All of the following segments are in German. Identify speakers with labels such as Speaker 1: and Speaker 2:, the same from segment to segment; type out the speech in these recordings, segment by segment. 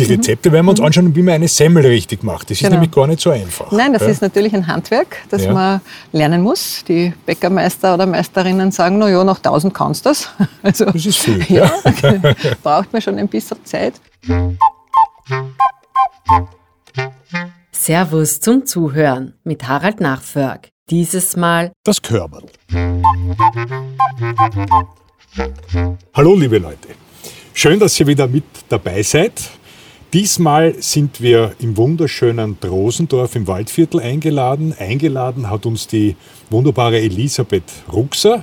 Speaker 1: Die Rezepte werden wir uns anschauen, wie man eine Semmel richtig macht. Das
Speaker 2: Genau.
Speaker 1: ist nämlich gar nicht so einfach.
Speaker 2: Nein, das
Speaker 1: Ja?
Speaker 2: ist natürlich ein Handwerk, das
Speaker 1: Ja.
Speaker 2: man lernen muss. Die Bäckermeister oder Meisterinnen sagen, na ja, nach 1000 kannst du das. Also,
Speaker 1: Das ist viel.
Speaker 2: ja, braucht man schon ein bisschen Zeit.
Speaker 3: Servus zum Zuhören mit Harald Nachförg. Dieses Mal
Speaker 1: Das Körperl. Hallo liebe Leute. Schön, dass ihr wieder mit dabei seid. Diesmal sind wir im wunderschönen Drosendorf im Waldviertel eingeladen. Eingeladen hat uns die wunderbare Elisabeth Ruxer.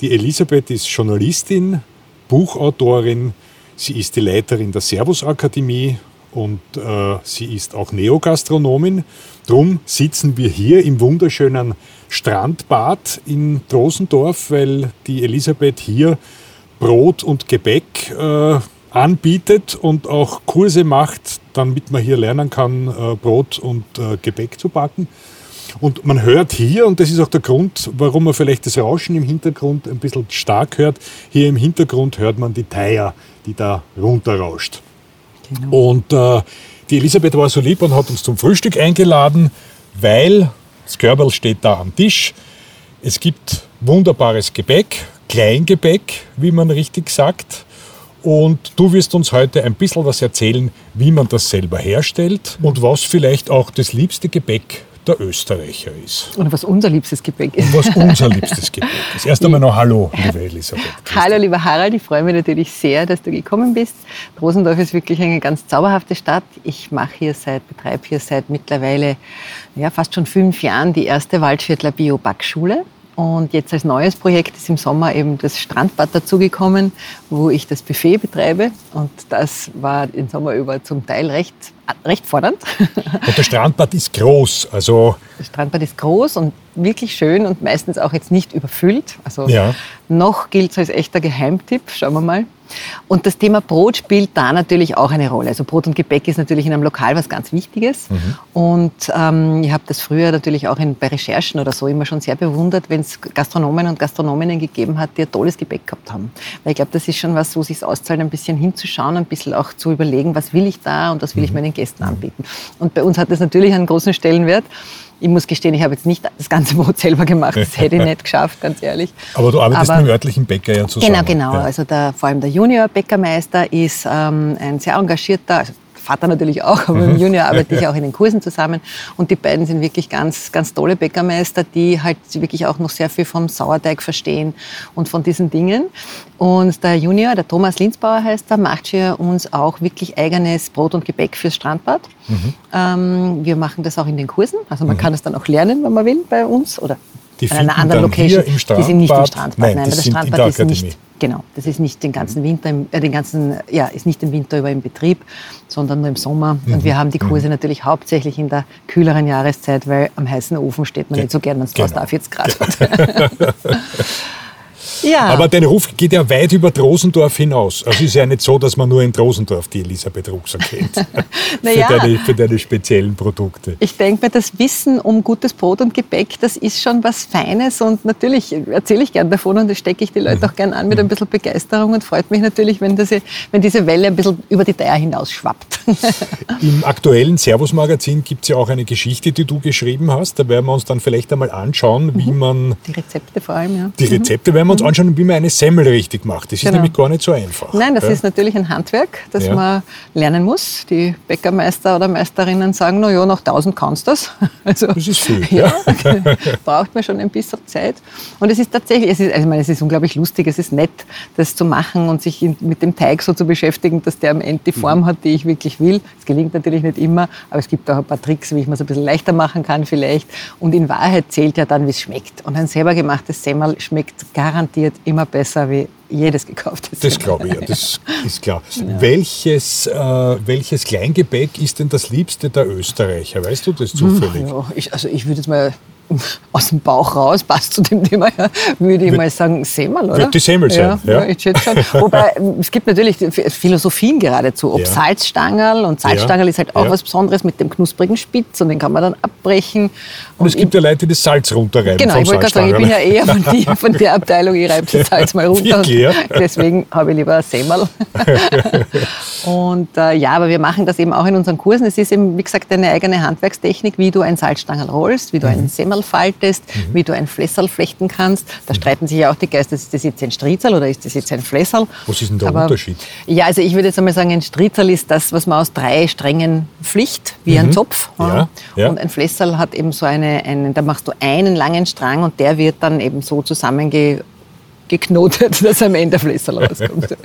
Speaker 1: Die Elisabeth ist Journalistin, Buchautorin, sie ist die Leiterin der Servus-Akademie und äh, sie ist auch Neogastronomin. Drum sitzen wir hier im wunderschönen Strandbad in Drosendorf, weil die Elisabeth hier Brot und Gebäck äh, anbietet und auch Kurse macht, damit man hier lernen kann, äh, Brot und äh, Gebäck zu backen. Und man hört hier, und das ist auch der Grund, warum man vielleicht das Rauschen im Hintergrund ein bisschen stark hört, hier im Hintergrund hört man die Thaya, die da runterrauscht. Und äh, die Elisabeth war so lieb und hat uns zum Frühstück eingeladen, weil das Körperl steht da am Tisch. Es gibt wunderbares Gebäck, Kleingebäck, wie man richtig sagt. Und du wirst uns heute ein bisschen was erzählen, wie man das selber herstellt und was vielleicht auch das liebste Gebäck der Österreicher ist.
Speaker 2: Oder was unser liebstes Gebäck ist.
Speaker 1: Und was unser liebstes Gebäck ist. Erst einmal noch Hallo, liebe Elisabeth.
Speaker 2: Hallo, lieber Harald, ich freue mich natürlich sehr, dass du gekommen bist. Rosendorf ist wirklich eine ganz zauberhafte Stadt. Ich mache hier seit, betreibe hier seit mittlerweile ja, fast schon fünf Jahren die erste Waldviertler Bio-Backschule. Und jetzt als neues Projekt ist im Sommer eben das Strandbad dazugekommen, wo ich das Buffet betreibe. Und das war den Sommer über zum Teil recht, recht fordernd.
Speaker 1: Und das Strandbad ist groß, also
Speaker 2: Das Strandbad ist groß und wirklich schön und meistens auch jetzt nicht überfüllt. Also
Speaker 1: Ja.
Speaker 2: noch gilt es als echter Geheimtipp, schauen wir mal. Und das Thema Brot spielt da natürlich auch eine Rolle. Also Brot und Gebäck ist natürlich in einem Lokal was ganz Wichtiges. Und ähm, ich habe das früher natürlich auch in, bei Recherchen oder so immer schon sehr bewundert, wenn es Gastronomen und Gastronominnen gegeben hat, die ein tolles Gebäck gehabt haben. Weil ich glaube, das ist schon was, wo es sich auszahlt, ein bisschen hinzuschauen, ein bisschen auch zu überlegen, was will ich da und was will ich meinen Gästen anbieten. Und bei uns hat das natürlich einen großen Stellenwert. Ich muss gestehen, ich habe jetzt nicht das ganze Brot selber gemacht. Das hätte ich nicht geschafft, ganz ehrlich.
Speaker 1: Aber du arbeitest
Speaker 2: Aber-
Speaker 1: mit dem örtlichen Bäcker ja zusammen.
Speaker 2: Genau, genau.
Speaker 1: Ja.
Speaker 2: Also der, vor allem der Junior-Bäckermeister ist ähm, ein sehr engagierter, also Vater natürlich auch, aber
Speaker 1: Mhm.
Speaker 2: mit dem Junior arbeite ich auch in den Kursen zusammen. Und die beiden sind wirklich ganz, ganz tolle Bäckermeister, die halt wirklich auch noch sehr viel vom Sauerteig verstehen und von diesen Dingen. Und der Junior, der Thomas Linzbauer heißt er, macht für uns auch wirklich eigenes Brot und Gebäck fürs Strandbad.
Speaker 1: Mhm.
Speaker 2: Ähm, wir machen das auch in den Kursen. Also man kann es dann auch lernen, wenn man will, bei uns. Oder
Speaker 1: Die
Speaker 2: an einer anderen Location.
Speaker 1: im
Speaker 2: die sind nicht im
Speaker 1: Strandbad? Nein,
Speaker 2: Nein, das
Speaker 1: in
Speaker 2: Strandbad ist nicht, genau, das ist nicht den ganzen Winter, äh, den ganzen, ja, ist nicht den Winter über im Betrieb, sondern nur im Sommer.
Speaker 1: Mhm.
Speaker 2: Und wir haben die Kurse natürlich hauptsächlich in der kühleren Jahreszeit, weil am heißen Ofen steht man
Speaker 1: Ge-
Speaker 2: nicht so gern, wenn es
Speaker 1: genau.
Speaker 2: auf 40 Grad hat. Ja.
Speaker 1: Aber dein Ruf geht ja weit über Drosendorf hinaus. Also es ist ja nicht so, dass man nur in Drosendorf die Elisabeth Ruxer kennt.
Speaker 2: Na
Speaker 1: für, deine, für deine speziellen Produkte.
Speaker 2: Ich denke mir, das Wissen um gutes Brot und Gebäck, das ist schon was Feines und natürlich erzähle ich gern davon und das stecke ich die Leute
Speaker 1: Mhm.
Speaker 2: auch gern an mit ein bisschen Begeisterung und freut mich natürlich, wenn, das, wenn diese Welle ein bisschen über die Thaya hinaus schwappt.
Speaker 1: Im aktuellen Servus-Magazin gibt es ja auch eine Geschichte, die du geschrieben hast. Da werden wir uns dann vielleicht einmal anschauen, wie
Speaker 2: Mhm.
Speaker 1: man
Speaker 2: Die Rezepte vor allem, ja.
Speaker 1: die Rezepte werden wir uns anschauen, wie man eine Semmel richtig macht. Das ist
Speaker 2: Genau.
Speaker 1: nämlich gar nicht so einfach.
Speaker 2: Nein, das
Speaker 1: Ja?
Speaker 2: ist natürlich ein Handwerk, das
Speaker 1: Ja.
Speaker 2: man lernen muss. Die Bäckermeister oder Meisterinnen sagen, na ja, nach 1000 kannst du das. Also,
Speaker 1: Das ist viel,
Speaker 2: Ja, braucht man schon ein bisschen Zeit. Und es ist tatsächlich, es ist, also ich meine, es ist unglaublich lustig, es ist nett, das zu machen und sich in, mit dem Teig so zu beschäftigen, dass der am Ende die Form hat, die ich wirklich will. Es gelingt natürlich nicht immer, aber es gibt auch ein paar Tricks, wie ich es ein bisschen leichter machen kann vielleicht. Und in Wahrheit zählt ja dann, wie es schmeckt. Und ein selber gemachtes Semmel schmeckt garantiert immer besser wie jedes gekaufte
Speaker 1: Das glaube ich, ja, das ist klar. Welches, äh, welches Kleingebäck ist denn das Liebste der Österreicher? Weißt du das zufällig?
Speaker 2: Ja, ich, also ich würde jetzt mal aus dem Bauch raus, passt zu dem Thema, ja, würde ich mal sagen Semmel, oder?
Speaker 1: Wird die Semmel sein,
Speaker 2: Ja,
Speaker 1: ja.
Speaker 2: ja. ich schätze schon. Wobei, es gibt natürlich Philosophien geradezu, ob
Speaker 1: Ja.
Speaker 2: Salzstangerl und Salzstangerl ist halt auch
Speaker 1: Ja.
Speaker 2: was Besonderes mit dem knusprigen Spitz und den kann man dann abbrechen.
Speaker 1: Und es gibt ja Leute, die das Salz runterreiben
Speaker 2: Genau, ich wollte gerade sagen, ich bin ja eher von, die, von der Abteilung, ich reibe das Salz mal runter.
Speaker 1: Wirklich, ja?
Speaker 2: Und deswegen habe ich lieber ein Semmel. Und äh, ja, aber wir machen das eben auch in unseren Kursen. Es ist eben, wie gesagt, eine eigene Handwerkstechnik, wie du ein Salzstangel rollst, wie du mhm. einen Semmel faltest, mhm. wie du ein Flessel flechten kannst. Da mhm. streiten sich ja auch die Geister, ist das jetzt ein Striezel oder ist das jetzt ein Flessel?
Speaker 1: Was ist denn der aber, Unterschied?
Speaker 2: Ja, also ich würde jetzt einmal sagen, ein Striezel ist das, was man aus drei Strängen flicht, wie ein mhm. Zopf. Ja, ja. Und ein Flessel hat eben so eine, einen, da machst du einen langen Strang und der wird dann eben so zusammengeknotet, dass am Ende Flessel rauskommt.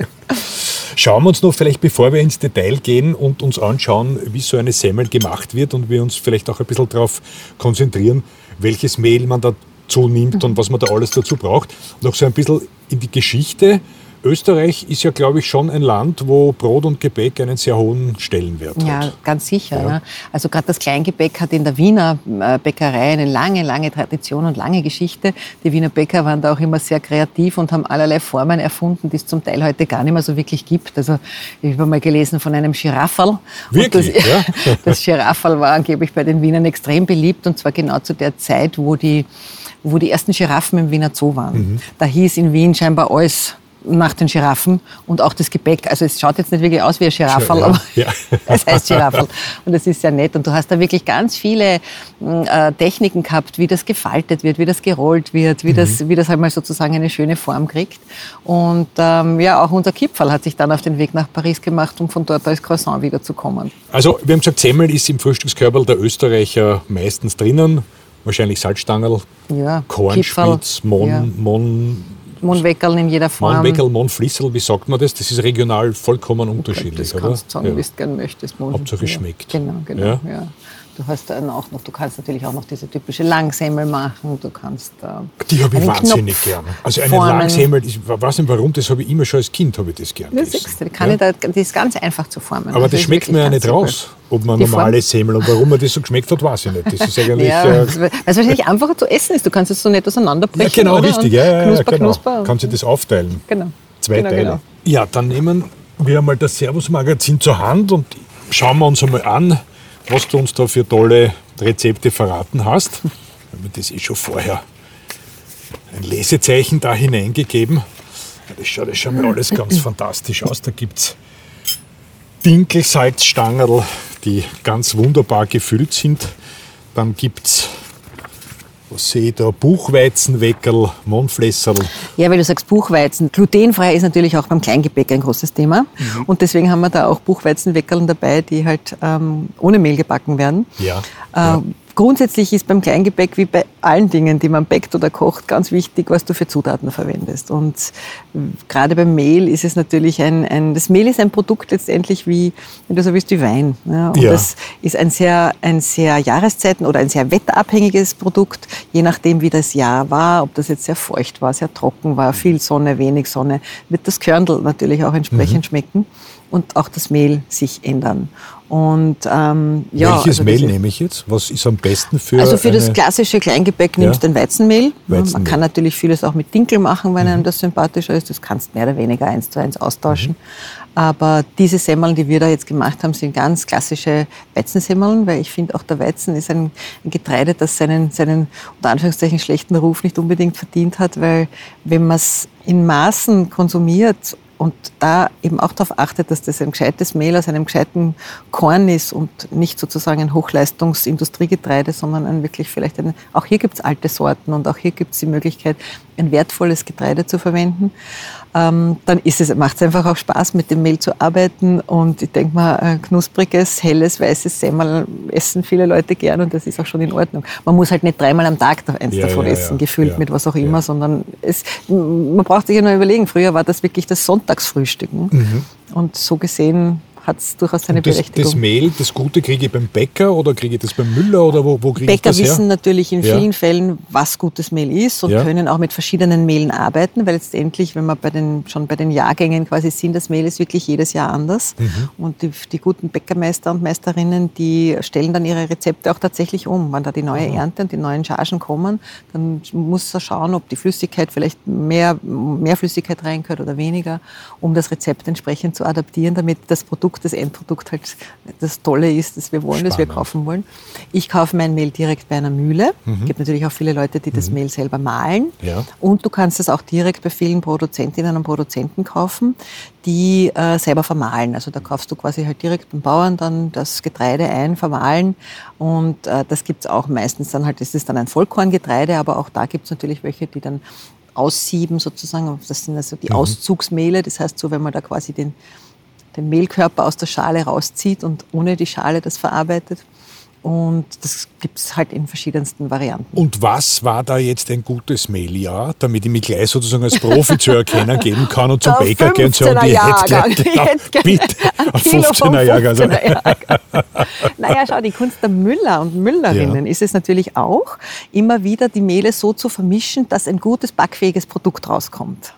Speaker 1: Schauen wir uns noch vielleicht, bevor wir ins Detail gehen und uns anschauen, wie so eine Semmel gemacht wird und wir uns vielleicht auch ein bisschen darauf konzentrieren, welches Mehl man dazu nimmt und was man da alles dazu braucht. Noch so ein bisschen in die Geschichte Österreich ist ja, glaube ich, schon ein Land, wo Brot und Gebäck einen sehr hohen Stellenwert
Speaker 2: ja, hat. Ja, ganz sicher. Ja. Ne? Also gerade das Kleingebäck hat in der Wiener äh, Bäckerei eine lange, lange Tradition und lange Geschichte. Die Wiener Bäcker waren da auch immer sehr kreativ und haben allerlei Formen erfunden, die es zum Teil heute gar nicht mehr so wirklich gibt. Also ich habe mal gelesen von einem Girafferl.
Speaker 1: Wirklich?
Speaker 2: Das,
Speaker 1: ja?
Speaker 2: das Girafferl war angeblich bei den Wienern extrem beliebt und zwar genau zu der Zeit, wo die wo die ersten Giraffen im Wiener Zoo waren. Mhm. Da hieß in Wien scheinbar alles nach den Giraffen und auch das Gepäck. Also es schaut jetzt nicht wirklich aus wie ein Giraffel, ja, aber ja. es heißt Giraffel. Und es ist sehr nett. Und du hast da wirklich ganz viele äh, Techniken gehabt, wie das gefaltet wird, wie das gerollt wird, wie, mhm. das, wie das halt mal sozusagen eine schöne Form kriegt. Und ähm, ja, auch unser Kipferl hat sich dann auf den Weg nach Paris gemacht, um von dort als Croissant wiederzukommen.
Speaker 1: Also wir haben gesagt, Semmel ist im Frühstückskörper der Österreicher meistens drinnen. Wahrscheinlich Salzstangerl, ja, Kornspitz, Mon, ja. Mon
Speaker 2: Mohnweckerl in jeder Form.
Speaker 1: Mohnweckerl, Mohnflissel, wie sagt man das? Das ist regional vollkommen unterschiedlich,
Speaker 2: oder? Das kannst du sagen, ja. wie du gerne möchtest.
Speaker 1: Mohn Hauptsache schmeckt.
Speaker 2: Genau, genau. Ja. Du hast dann auch noch, du kannst natürlich auch noch diese typische Langsemmel machen. Du kannst äh,
Speaker 1: Die habe ich wahnsinnig Knopf gerne. Also eine formen. Langsemmel, ich weiß nicht warum, das habe ich immer schon als Kind habe ich das gerne.
Speaker 2: Das, ist, die, kann ja? ich da, die ist ganz einfach zu formen.
Speaker 1: Aber das, das schmeckt mir ja nicht raus, ob man die normale Form. Semmel und warum man das so geschmeckt hat, weiß ich nicht. Das ist eigentlich. ja,
Speaker 2: äh, weil es wahrscheinlich einfacher zu essen ist. Du kannst es so nicht auseinanderbrechen.
Speaker 1: Ja, genau,
Speaker 2: oder?
Speaker 1: richtig. Ja, ja, knusper, genau. knusper. Kannst du das aufteilen. Genau. Zwei genau, Teile. Genau. Ja, dann nehmen wir einmal das Servus-Magazin zur Hand und schauen wir uns einmal an, was du uns da für tolle Rezepte verraten hast. Wir haben das eh schon vorher ein Lesezeichen da hineingegeben. Das schaut ja schon mal alles ganz fantastisch aus. Da gibt es Dinkelsalzstangerl, die ganz wunderbar gefüllt sind. Dann gibt es was sehe ich da? Buchweizenweckerl, Mondflässerl.
Speaker 2: Ja, weil du sagst Buchweizen. Glutenfrei ist natürlich auch beim Kleingebäck ein großes Thema. Mhm. Und deswegen haben wir da auch Buchweizenweckerl dabei, die halt ähm, ohne Mehl gebacken werden.
Speaker 1: Ja. Äh, ja.
Speaker 2: Grundsätzlich ist beim Kleingebäck wie bei allen Dingen, die man backt oder kocht, ganz wichtig, was du für Zutaten verwendest. Und gerade beim Mehl ist es natürlich ein, ein das Mehl ist ein Produkt letztendlich wie, wenn du so willst, wie Wein. Ja, und ja. das ist ein sehr, ein sehr Jahreszeiten- oder ein sehr wetterabhängiges Produkt, je nachdem, wie das Jahr war, ob das jetzt sehr feucht war, sehr trocken war, viel Sonne, wenig Sonne, wird das Körndl natürlich auch entsprechend mhm. schmecken und auch das Mehl sich ändern. Und, ähm,
Speaker 1: ja, Welches also Mehl nehme ich jetzt? Was ist am besten für
Speaker 2: Also für das klassische Kleingebäck ja? nimmst du ein Weizenmehl. Weizenmehl. Man kann natürlich vieles auch mit Dinkel machen, wenn mhm. einem das sympathischer ist. Das kannst du mehr oder weniger eins zu eins austauschen. Mhm. Aber diese Semmeln, die wir da jetzt gemacht haben, sind ganz klassische Weizensemmeln, weil ich finde, auch der Weizen ist ein, ein Getreide, das seinen, seinen unter Anführungszeichen schlechten Ruf nicht unbedingt verdient hat, weil wenn man es in Maßen konsumiert und da eben auch darauf achtet, dass das ein gescheites Mehl aus einem gescheiten Korn ist und nicht sozusagen ein Hochleistungsindustriegetreide, sondern ein wirklich vielleicht ein, auch hier gibt es alte Sorten und auch hier gibt es die Möglichkeit, ein wertvolles Getreide zu verwenden ähm, dann ist es, macht es einfach auch Spaß, mit dem Mehl zu arbeiten. Und ich denke mal, ein knuspriges, helles, weißes Semmel essen viele Leute gern und das ist auch schon in Ordnung. Man muss halt nicht dreimal am Tag eins ja, davon ja, essen, ja, gefüllt mit was auch immer, sondern es, man braucht sich ja nur überlegen, früher war das wirklich das Sonntagsfrühstücken. Mhm. Und so gesehen hat es durchaus seine
Speaker 1: das,
Speaker 2: Berechtigung.
Speaker 1: Das Mehl, das Gute, kriege ich beim Bäcker oder kriege ich das beim Müller oder wo, wo kriege
Speaker 2: Bäcker
Speaker 1: ich das
Speaker 2: her? wissen natürlich in vielen Fällen, was gutes Mehl ist und ja. können auch mit verschiedenen Mehlen arbeiten, weil letztendlich, wenn wir bei den, schon bei den Jahrgängen quasi sind, das Mehl ist wirklich jedes Jahr anders. Mhm. Und die, die, guten Bäckermeister und Meisterinnen, die stellen dann ihre Rezepte auch tatsächlich um. Wenn da die neue mhm. Ernte und die neuen Chargen kommen, dann muss er schauen, ob die Flüssigkeit vielleicht mehr, mehr Flüssigkeit reingehört oder weniger, um das Rezept entsprechend zu adaptieren, damit das Produkt Produkt, das Endprodukt halt das Tolle ist, das wir wollen, Spannend. das wir kaufen wollen. Ich kaufe mein Mehl direkt bei einer Mühle. Mhm. Es gibt natürlich auch viele Leute, die das mhm. Mehl selber mahlen. Ja. Und du kannst es auch direkt bei vielen Produzentinnen und Produzenten kaufen, die äh, selber vermahlen. Also da kaufst du quasi halt direkt beim Bauern dann das Getreide ein, vermahlen. Und äh, das gibt es auch meistens dann halt, das ist dann ein Vollkorngetreide, aber auch da gibt es natürlich welche, die dann aussieben sozusagen. Das sind also die mhm. Auszugsmehle. Das heißt so, wenn man da quasi den, den Mehlkörper aus der Schale rauszieht und ohne die Schale das verarbeitet. Und das gibt es halt in verschiedensten Varianten.
Speaker 1: Und was war da jetzt ein gutes Mehljahr, damit ich mich gleich sozusagen als Profi zu erkennen geben kann und zum Bäcker gehen und sagen, die hätte genau, bitte, 15er Jahrgang. Also.
Speaker 2: naja, schau, die Kunst der Müller und Müllerinnen ja. ist es natürlich auch, immer wieder die Mehle so zu vermischen, dass ein gutes backfähiges Produkt rauskommt.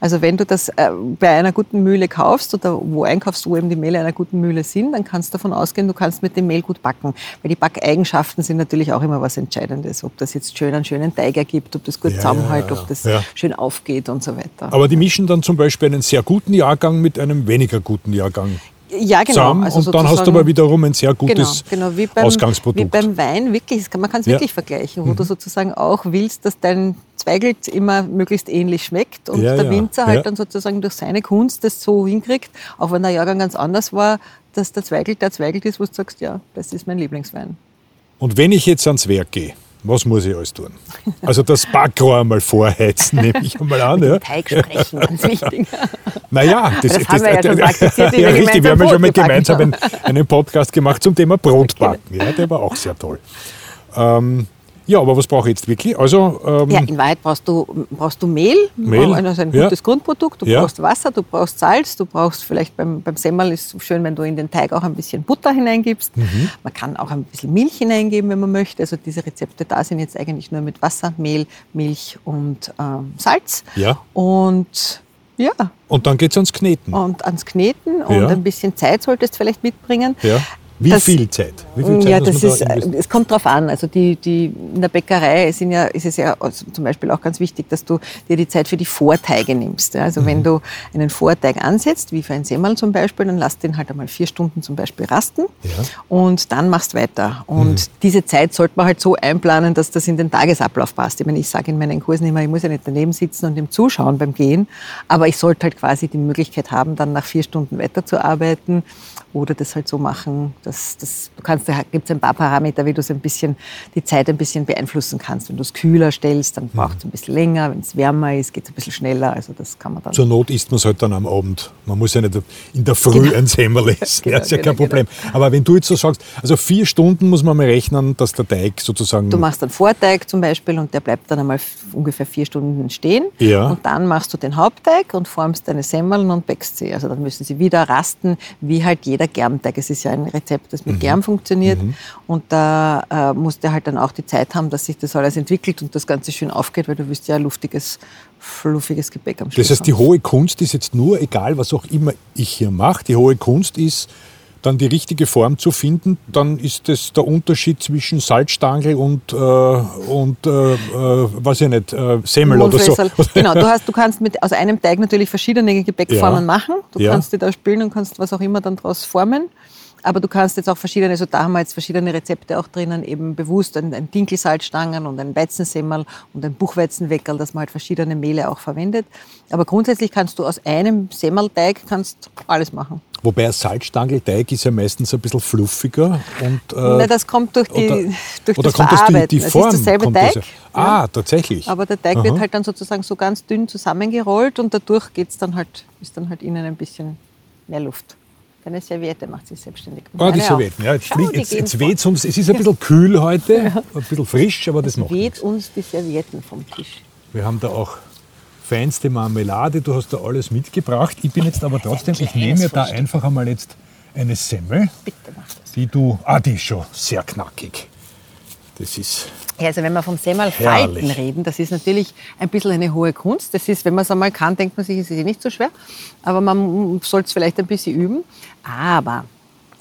Speaker 2: Also wenn du das äh, bei einer guten Mühle kaufst oder wo einkaufst, wo eben die Mehle einer guten Mühle sind, dann kannst du davon ausgehen, du kannst mit dem Mehl gut backen. Weil die Backeigenschaften sind natürlich auch immer was Entscheidendes. Ob das jetzt schön einen schönen Teig ergibt, ob das gut ja, zusammenhält, ob das ja. schön aufgeht und so weiter.
Speaker 1: Aber die mischen dann zum Beispiel einen sehr guten Jahrgang mit einem weniger guten Jahrgang.
Speaker 2: Ja, genau.
Speaker 1: Zusammen, also und dann hast du aber wiederum ein sehr gutes genau, genau, wie beim, Ausgangsprodukt.
Speaker 2: Wie beim Wein, wirklich, man kann es wirklich vergleichen, wo mhm. du sozusagen auch willst, dass dein Zweigelt immer möglichst ähnlich schmeckt und der Winzer halt dann sozusagen durch seine Kunst das so hinkriegt, auch wenn der Jahrgang ganz anders war, dass der Zweigelt der Zweigelt ist, wo du sagst, ja, das ist mein Lieblingswein.
Speaker 1: Und wenn ich jetzt ans Werk gehe, was muss ich alles tun? Also das Backrohr einmal vorheizen, nehme ich einmal an.
Speaker 2: Ja. Teig sprechen, ganz wichtig.
Speaker 1: Naja,
Speaker 2: das, das, das haben wir ja schon praktiziert.
Speaker 1: Ja, richtig, wir haben ja schon mal gemeinsam einen, einen, Podcast gemacht zum Thema Brotbacken. Ja, der war auch sehr toll. Ähm, ja, aber was brauche ich jetzt wirklich? Also,
Speaker 2: ähm ja, in Wahrheit brauchst du, brauchst du Mehl, Mehl also ein gutes ja. Grundprodukt, du ja. brauchst Wasser, du brauchst Salz, du brauchst vielleicht beim, beim Semmel ist es schön, wenn du in den Teig auch ein bisschen Butter hineingibst. Mhm. Man kann auch ein bisschen Milch hineingeben, wenn man möchte. Also diese Rezepte da sind jetzt eigentlich nur mit Wasser, Mehl, Milch und ähm, Salz.
Speaker 1: Ja.
Speaker 2: Und ja.
Speaker 1: Und dann geht es ans Kneten.
Speaker 2: Und ans Kneten und ja. ein bisschen Zeit solltest du vielleicht mitbringen.
Speaker 1: Ja. Wie das, viel Zeit? Wie viel Zeit
Speaker 2: ja, das ist, da es kommt darauf an. Also die, die, in der Bäckerei sind ja, ist es ja also zum Beispiel auch ganz wichtig, dass du dir die Zeit für die Vorteige nimmst. Also mhm. wenn du einen Vorteig ansetzt, wie für ein Semmel zum Beispiel, dann lass den halt einmal vier Stunden zum Beispiel rasten ja. und dann machst weiter. Und mhm. diese Zeit sollte man halt so einplanen, dass das in den Tagesablauf passt. Ich meine, ich sage in meinen Kursen immer, ich muss ja nicht daneben sitzen und ihm zuschauen beim Gehen, aber ich sollte halt quasi die Möglichkeit haben, dann nach vier Stunden weiterzuarbeiten oder das halt so machen, dass das, du kannst, da gibt es ein paar Parameter, wie du es ein bisschen, die Zeit ein bisschen beeinflussen kannst. Wenn du es kühler stellst, dann braucht es ein bisschen länger. Wenn es wärmer ist, geht es ein bisschen schneller. Also das kann man dann.
Speaker 1: Zur Not isst man es halt dann am Abend. Man muss ja nicht in der Früh genau. ein Semmel essen. genau, das ist ja genau, kein Problem. Genau. Aber wenn du jetzt so sagst, also vier Stunden muss man mal rechnen, dass der Teig sozusagen.
Speaker 2: Du machst einen Vorteig zum Beispiel und der bleibt dann einmal ungefähr vier Stunden stehen.
Speaker 1: Ja.
Speaker 2: Und dann machst du den Hauptteig und formst deine Semmeln und bäckst sie. Also dann müssen sie wieder rasten, wie halt jeder Germteig. Es ist ja ein Rezept, das mit mhm. Germ funktioniert. Mhm. Und da äh, musst du halt dann auch die Zeit haben, dass sich das alles entwickelt und das Ganze schön aufgeht, weil du wirst ja ein luftiges, fluffiges Gebäck am Schluss
Speaker 1: Das heißt, die hohe Kunst ist jetzt nur, egal was auch immer ich hier mache, die hohe Kunst ist, dann die richtige Form zu finden, dann ist das der Unterschied zwischen Salzstangel und, äh, und äh, äh, weiß ich nicht, äh, Semmel oder so.
Speaker 2: Genau, du, hast, du kannst mit, aus einem Teig natürlich verschiedene Gebäckformen ja. machen. Du ja. kannst die da spielen und kannst was auch immer dann daraus formen. Aber du kannst jetzt auch verschiedene, also da haben wir jetzt verschiedene Rezepte auch drinnen, eben bewusst ein, ein Dinkelsalzstangen und ein Weizensemmel und ein Buchweizenweckerl, dass man halt verschiedene Mehle auch verwendet. Aber grundsätzlich kannst du aus einem Semmelteig kannst alles machen.
Speaker 1: Wobei ein Salzstangelteig ist ja meistens ein bisschen fluffiger. Und,
Speaker 2: äh, Na, das kommt durch, die, oder, durch
Speaker 1: oder
Speaker 2: das kommt
Speaker 1: Verarbeiten. Das die, die Form,
Speaker 2: es ist derselbe Teig. Ja.
Speaker 1: Ah, tatsächlich.
Speaker 2: Aber der Teig Aha. wird halt dann sozusagen so ganz dünn zusammengerollt und dadurch geht's dann halt, ist dann halt innen ein bisschen mehr Luft. Deine Serviette macht sich selbstständig.
Speaker 1: Ah, die Servietten, ja. Jetzt, Schau, jetzt, jetzt weht uns, es ist ein bisschen kühl heute, ja. ein bisschen frisch, aber das
Speaker 2: macht weht nichts. uns die Servietten vom Tisch.
Speaker 1: Wir haben da auch feinste Marmelade, du hast da alles mitgebracht. Ich bin jetzt aber trotzdem, ich nehme mir da einfach einmal jetzt eine Semmel.
Speaker 2: Bitte mach das.
Speaker 1: Die du, ah, die ist schon sehr knackig. Das ist.
Speaker 2: Ja, also wenn wir vom Semmelfalten reden, das ist natürlich ein bisschen eine hohe Kunst. Das ist, wenn man es einmal kann, denkt man sich, es ist eh nicht so schwer. Aber man soll es vielleicht ein bisschen üben. Aber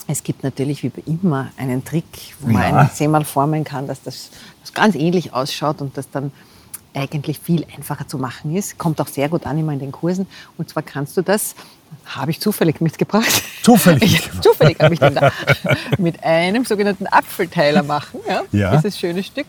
Speaker 2: es gibt natürlich wie immer einen Trick, wo man ja. einen Semmel formen kann, dass das, das ganz ähnlich ausschaut und das dann eigentlich viel einfacher zu machen ist. Kommt auch sehr gut an immer in den Kursen. Und zwar kannst du das, habe ich zufällig mitgebracht.
Speaker 1: Zufällig?
Speaker 2: zufällig habe ich den da. mit einem sogenannten Apfelteiler machen. Ja,
Speaker 1: Ja.
Speaker 2: Dieses schöne Stück.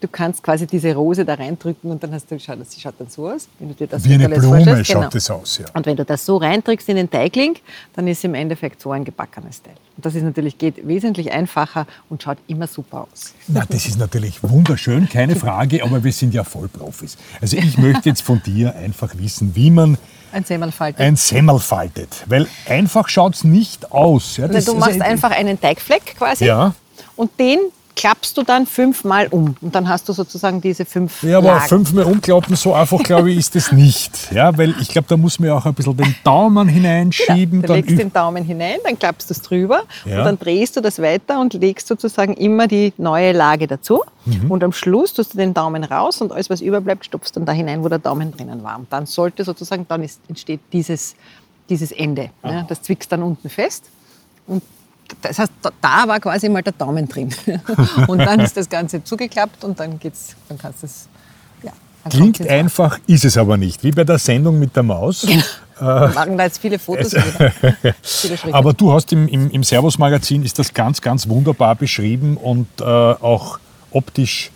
Speaker 2: Du kannst quasi diese Rose da reindrücken und dann hast du, schau, das schaut dann so aus. Wenn du dir das
Speaker 1: Wie eine Blume schaut
Speaker 2: Genau.
Speaker 1: das aus, ja.
Speaker 2: Und wenn du das so reindrückst in den Teigling, dann ist im Endeffekt so ein gebackenes Teil. Und das ist natürlich geht wesentlich einfacher und schaut immer super aus.
Speaker 1: Na, das ist natürlich wunderschön, keine Frage, aber wir sind ja Vollprofis. Also ich möchte jetzt von dir einfach wissen, wie man
Speaker 2: Ein Semmelfalter.
Speaker 1: ein Semmel faltet. Weil einfach schaut es nicht aus. Ja, das
Speaker 2: du machst
Speaker 1: ein-
Speaker 2: einfach einen Teigfleck quasi
Speaker 1: Ja.
Speaker 2: und den klappst du dann fünfmal um. Und dann hast du sozusagen diese fünf
Speaker 1: Ja, aber
Speaker 2: Lagen.
Speaker 1: fünfmal umklappen, so einfach glaube ich ist es nicht. Ja, weil ich glaube, da muss man ja auch ein bisschen den Daumen hineinschieben.
Speaker 2: Du
Speaker 1: dann
Speaker 2: legst den Daumen hinein, dann klappst du es drüber
Speaker 1: Ja.
Speaker 2: und dann drehst du das weiter und legst sozusagen immer die neue Lage dazu.
Speaker 1: Mhm.
Speaker 2: Und am Schluss tust du den Daumen raus und alles, was überbleibt, stopfst dann da hinein, wo der Daumen drinnen war. Und dann sollte sozusagen, dann ist, entsteht dieses, dieses Ende. Ne? Das zwickst dann unten fest. Und das heißt, da, war quasi mal der Daumen drin. und dann ist das Ganze zugeklappt und dann geht's, dann kannst du es. Ja,
Speaker 1: Klingt einfach, ist es aber nicht. Wie bei der Sendung mit der Maus.
Speaker 2: Genau. Wir machen da jetzt viele Fotos. Viele.
Speaker 1: Aber du hast im, im, im Servus-Magazin ist das ganz, ganz wunderbar beschrieben und äh, auch optisch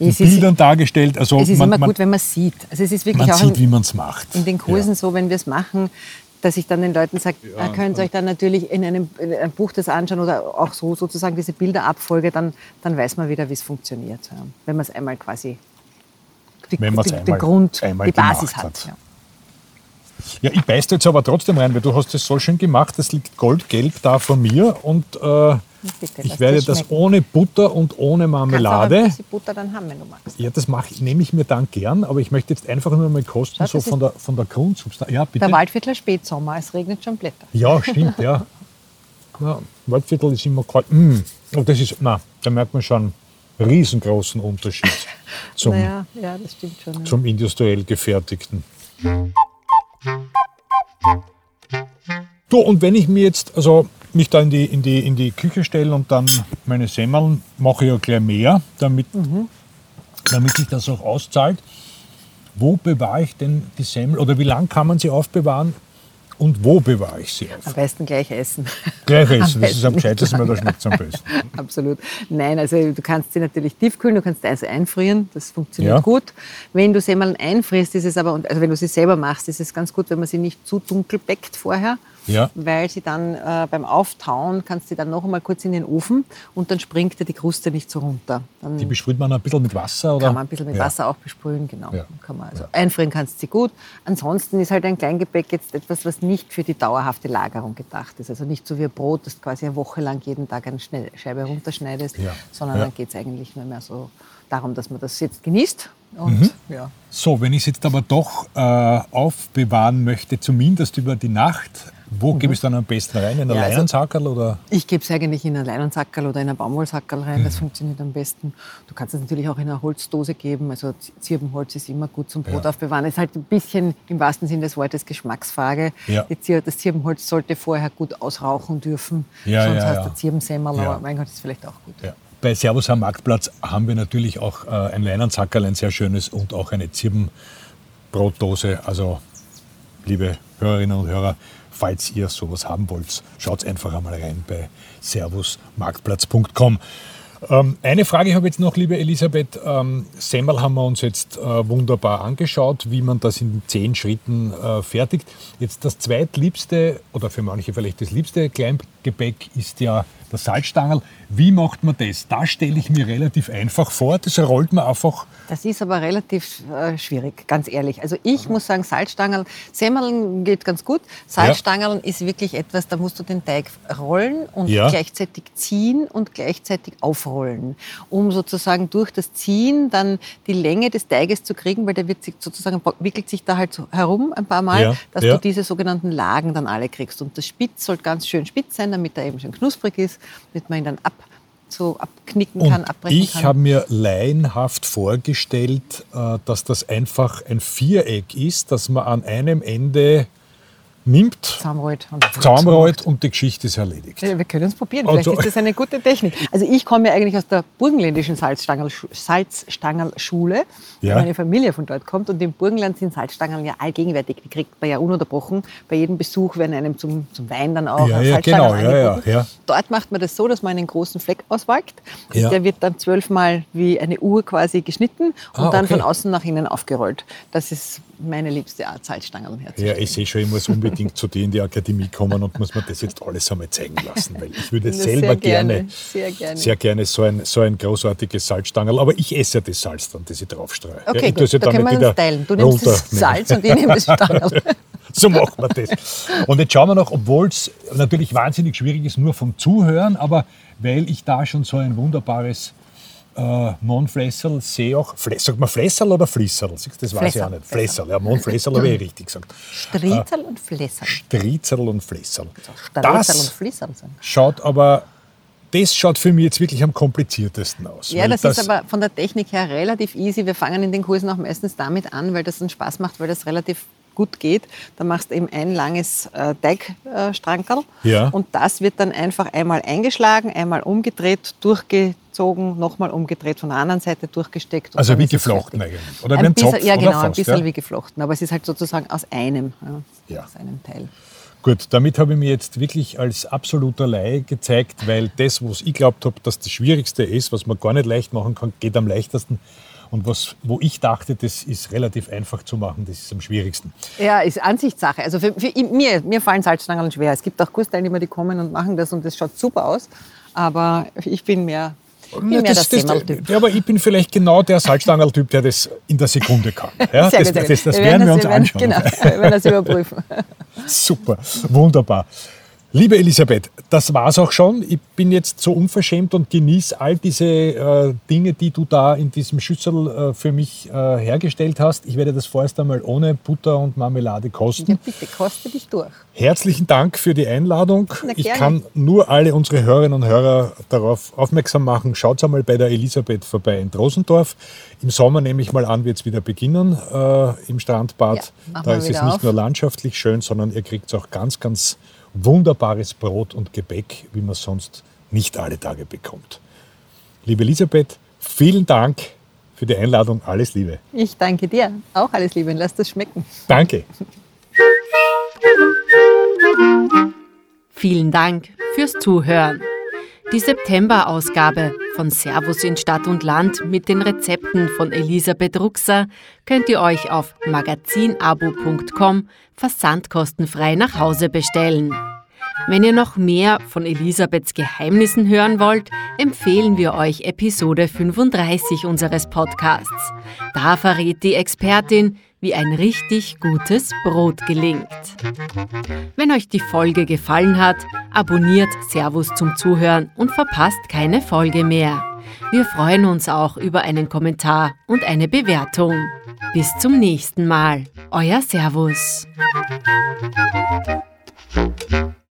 Speaker 1: in
Speaker 2: Es ist-
Speaker 1: Bildern dargestellt. Also
Speaker 2: Es ist
Speaker 1: man,
Speaker 2: immer
Speaker 1: man,
Speaker 2: gut, wenn man sieht. Also es ist wirklich
Speaker 1: man
Speaker 2: auch
Speaker 1: sieht,
Speaker 2: in,
Speaker 1: wie man es macht.
Speaker 2: in den Kursen so, wenn wir es machen, dass ich dann den Leuten sage, ihr könnt euch dann natürlich in einem, in einem Buch das anschauen oder auch so sozusagen diese Bilderabfolge, dann, dann weiß man wieder, wie es funktioniert. Ja. Wenn man es einmal quasi die, die,
Speaker 1: einmal-
Speaker 2: den Grund, die Basis hat.
Speaker 1: hat.
Speaker 2: Ja.
Speaker 1: Ja, ich beiß da jetzt aber trotzdem rein, weil du hast das so schön gemacht. Das liegt goldgelb da von mir und äh,
Speaker 2: Bitte,
Speaker 1: ich werde
Speaker 2: das schmecken.
Speaker 1: ohne Butter und ohne
Speaker 2: Kannst auch
Speaker 1: Marmelade.
Speaker 2: Butter dann haben, wenn du magst.
Speaker 1: Ja, das mache nehme ich mir dann gern, aber ich möchte jetzt einfach nur mal kosten,
Speaker 2: Schau,
Speaker 1: so von der, von der Grundsubstanz. Ja, bitte.
Speaker 2: Der Waldviertler Spätsommer, es regnet schon Blätter.
Speaker 1: Ja, stimmt, ja. ja Waldviertel ist immer kalt. Mm. Und das ist, na, da merkt man schon einen riesengroßen Unterschied zum,
Speaker 2: Naja, ja, das stimmt schon. Ja.
Speaker 1: zum industriell gefertigten. Du, und wenn ich mir jetzt, also mich da in die, in die, in die Küche stelle und dann meine Semmeln mache ich ja gleich mehr, damit, damit sich das auch auszahlt. Wo bewahre ich denn die Semmel oder wie lange kann man sie aufbewahren und wo bewahre ich sie auf?
Speaker 2: Am besten gleich essen.
Speaker 1: Gleich essen, das ist am gescheitesten, weil da schmeckt es am besten.
Speaker 2: Absolut. Nein, also du kannst sie natürlich tiefkühlen, du kannst Eis einfrieren, das funktioniert
Speaker 1: Ja.
Speaker 2: gut. Wenn du Semmeln einfrierst, ist es aber, also wenn du sie selber machst, ist es ganz gut, wenn man sie nicht zu dunkel bäckt vorher,
Speaker 1: Ja.
Speaker 2: weil sie dann äh, beim Auftauen kannst du dann noch einmal kurz in den Ofen und dann springt dir die Kruste nicht so runter. Dann
Speaker 1: Die besprüht man ein bisschen mit Wasser? Oder?
Speaker 2: kann man ein bisschen mit
Speaker 1: Ja.
Speaker 2: Wasser auch besprühen, genau.
Speaker 1: Ja.
Speaker 2: Kann man also einfrieren kannst du sie gut. Ansonsten ist halt ein Kleingebäck jetzt etwas, was nicht für die dauerhafte Lagerung gedacht ist. Also nicht so wie ein Brot, das du quasi eine Woche lang jeden Tag eine Scheibe runterschneidest, sondern dann geht es eigentlich nur mehr so darum, dass man das jetzt genießt. Und
Speaker 1: Mhm.
Speaker 2: ja.
Speaker 1: So, wenn ich es jetzt aber doch äh, aufbewahren möchte, zumindest über die Nacht, wo gebe ich es dann am besten rein? In ein
Speaker 2: Ja, also-
Speaker 1: Leinensackerl oder?
Speaker 2: Ich gebe es eigentlich in einen Leinensackerl oder in einen Baumwollsackerl rein,
Speaker 1: Mhm.
Speaker 2: das funktioniert am besten. Du kannst es natürlich auch in eine Holzdose geben, also Zirbenholz ist immer gut zum Brot
Speaker 1: Ja.
Speaker 2: aufbewahren. Es ist halt ein bisschen im wahrsten Sinne des Wortes Geschmacksfrage.
Speaker 1: Ja.
Speaker 2: Zir das Zirbenholz sollte vorher gut ausrauchen dürfen,
Speaker 1: Ja,
Speaker 2: sonst
Speaker 1: ja,
Speaker 2: hast du Zirbensemmel,
Speaker 1: Ja.
Speaker 2: aber mein Gott, ist vielleicht auch gut.
Speaker 1: Bei Servus am Marktplatz haben wir natürlich auch äh, ein Leinensackerl, ein sehr schönes und auch eine Zirbenbrotdose. Also, liebe Hörerinnen und Hörer, falls ihr sowas haben wollt, schaut einfach einmal rein bei servusmarktplatz.com. Ähm, eine Frage habe ich jetzt noch, liebe Elisabeth. Ähm, Semmel haben wir uns jetzt äh, wunderbar angeschaut, wie man das in zehn Schritten äh, fertigt. Jetzt das zweitliebste oder für manche vielleicht das liebste Kleingebäck ist ja der Salzstangerl. Wie macht man das? Da stelle ich mir relativ einfach vor. Das rollt man einfach.
Speaker 2: Das ist aber relativ äh, schwierig, ganz ehrlich. Also ich muss sagen, Salzstangerl, Semmeln geht ganz gut. Salzstangerl ist wirklich etwas, da musst du den Teig rollen und
Speaker 1: Ja.
Speaker 2: gleichzeitig ziehen und gleichzeitig aufrollen, um sozusagen durch das Ziehen dann die Länge des Teiges zu kriegen, weil der wird sich sozusagen wickelt sich da halt so herum ein paar Mal,
Speaker 1: Ja,
Speaker 2: dass
Speaker 1: ja.
Speaker 2: du diese sogenannten Lagen dann alle kriegst. Und das Spitz soll ganz schön spitz sein, damit er eben schön knusprig ist, damit man ihn dann ab so abknicken kann,
Speaker 1: Und
Speaker 2: abbrechen
Speaker 1: ich
Speaker 2: kann.
Speaker 1: habe mir laienhaft vorgestellt, äh, dass das einfach ein Viereck ist, dass man an einem Ende nimmt,
Speaker 2: Zusammenrollt und
Speaker 1: zusammenrollt und die Geschichte ist erledigt.
Speaker 2: Ja, wir können es probieren. Vielleicht
Speaker 1: Also-
Speaker 2: ist das eine gute Technik. Also ich komme ja eigentlich aus der burgenländischen Salzstangerlschule,
Speaker 1: Ja.
Speaker 2: weil meine Familie von dort kommt. Und im Burgenland sind Salzstangeln ja allgegenwärtig. Die kriegt man ja ununterbrochen. Bei jedem Besuch werden einem zum, zum Wein dann auch
Speaker 1: Ja, ja,
Speaker 2: Salzstangerl
Speaker 1: genau, ja, ja.
Speaker 2: Dort macht man das so, dass man einen großen Fleck auswalkt. Der wird dann zwölfmal wie eine Uhr quasi geschnitten und
Speaker 1: Ah,
Speaker 2: dann
Speaker 1: okay.
Speaker 2: von außen nach innen aufgerollt. Das ist meine liebste Art, Salzstangerl herzustellen.
Speaker 1: Ja, ich sehe schon, ich muss unbedingt zu dir in die Akademie kommen und muss mir das jetzt alles einmal zeigen lassen, weil ich würde
Speaker 2: Ja,
Speaker 1: selber
Speaker 2: sehr gerne,
Speaker 1: gerne,
Speaker 2: sehr gerne.
Speaker 1: sehr gerne so ein, so ein großartiges Salzstangerl, aber ich esse ja das Salz dann, das ich draufstreue. ja,
Speaker 2: Okay,
Speaker 1: ich ja
Speaker 2: gut, da
Speaker 1: dann
Speaker 2: können wir uns teilen. Du nimmst das. Salz und ich nehme das Stangerl.
Speaker 1: So machen wir das. Und jetzt schauen wir noch, obwohl es natürlich wahnsinnig schwierig ist, nur vom Zuhören, aber weil ich da schon so ein wunderbares äh, Mondflässerl sehe auch. Fle sagt man Flässerl oder Fließerl? Du, Das weiß ich
Speaker 2: Flässerl,
Speaker 1: auch nicht. Flässerl, ja, Mondflässerl habe ich richtig gesagt.
Speaker 2: Striezel und Flässerl.
Speaker 1: Strizerl und Flässerl.
Speaker 2: Striezel und
Speaker 1: Das
Speaker 2: Fließerl sein.
Speaker 1: schaut aber, das schaut für mich jetzt wirklich am kompliziertesten aus.
Speaker 2: Ja,
Speaker 1: weil
Speaker 2: das, ist aber von der Technik her relativ easy. Wir fangen in den Kursen auch meistens damit an, weil das dann Spaß macht, weil das relativ gut geht. Da machst du eben ein langes äh, Teigstrankerl
Speaker 1: Ja.
Speaker 2: und das wird dann einfach einmal eingeschlagen, einmal umgedreht, durchgezogen, nochmal umgedreht, von der anderen Seite durchgesteckt.
Speaker 1: Also
Speaker 2: dann
Speaker 1: wie geflochten eigentlich. Oder wie
Speaker 2: ein
Speaker 1: ein
Speaker 2: bisschen,
Speaker 1: Zopf,
Speaker 2: Ja,
Speaker 1: oder
Speaker 2: genau, ein
Speaker 1: fast,
Speaker 2: bisschen
Speaker 1: ja?
Speaker 2: wie geflochten, aber es ist halt sozusagen aus einem, ja,
Speaker 1: Ja.
Speaker 2: aus einem Teil.
Speaker 1: Gut, damit habe ich mir jetzt wirklich als absoluter Laie gezeigt, weil das, was ich glaubt habe, dass das Schwierigste ist, was man gar nicht leicht machen kann, geht am leichtesten. Und was, wo ich dachte, das ist relativ einfach zu machen, das ist am schwierigsten.
Speaker 2: Ja, ist Ansichtssache. Also für, für mir, mir fallen Salzstangen schwer. Es gibt auch Kursteilnehmer, die kommen und machen das und das schaut super aus. Aber ich bin mehr, mehr
Speaker 1: das,
Speaker 2: der
Speaker 1: das, ja, aber ich bin vielleicht genau der Salzstangerl-Typ, der das in der Sekunde kann. Ja, das, das, das,
Speaker 2: Wir
Speaker 1: werden wir uns
Speaker 2: das-
Speaker 1: anschauen.
Speaker 2: Genau, wir werden das überprüfen.
Speaker 1: Super, wunderbar. Liebe Elisabeth, das war's auch schon. Ich bin jetzt so unverschämt und genieße all diese äh, Dinge, die du da in diesem Schüssel äh, für mich äh, hergestellt hast. Ich werde das vorerst einmal ohne Butter und Marmelade kosten.
Speaker 2: Ja, bitte, koste dich durch.
Speaker 1: Herzlichen Dank für die Einladung.
Speaker 2: Na,
Speaker 1: Ich kann nur alle unsere Hörerinnen und Hörer darauf aufmerksam machen. Schaut einmal bei der Elisabeth vorbei in Drosendorf. Im Sommer nehme ich mal an, wird es wieder beginnen äh, im Strandbad.
Speaker 2: Ja,
Speaker 1: da ist es nicht
Speaker 2: auf.
Speaker 1: nur landschaftlich schön, sondern ihr kriegt auch ganz, ganz wunderbares Brot und Gebäck, wie man sonst nicht alle Tage bekommt. Liebe Elisabeth, vielen Dank für die Einladung. Alles Liebe.
Speaker 2: Ich danke dir. Auch alles Liebe und lass das schmecken.
Speaker 1: Danke.
Speaker 3: Vielen Dank fürs Zuhören. Die September-Ausgabe von Servus in Stadt und Land mit den Rezepten von Elisabeth Ruxer könnt ihr euch auf magazinabo.com versandkostenfrei nach Hause bestellen. Wenn ihr noch mehr von Elisabeths Geheimnissen hören wollt, empfehlen wir euch Episode 35 unseres Podcasts. Da verrät die Expertin, wie ein richtig gutes Brot gelingt. Wenn euch die Folge gefallen hat, abonniert Servus zum Zuhören und verpasst keine Folge mehr. Wir freuen uns auch über einen Kommentar und eine Bewertung. Bis zum nächsten Mal. Euer Servus.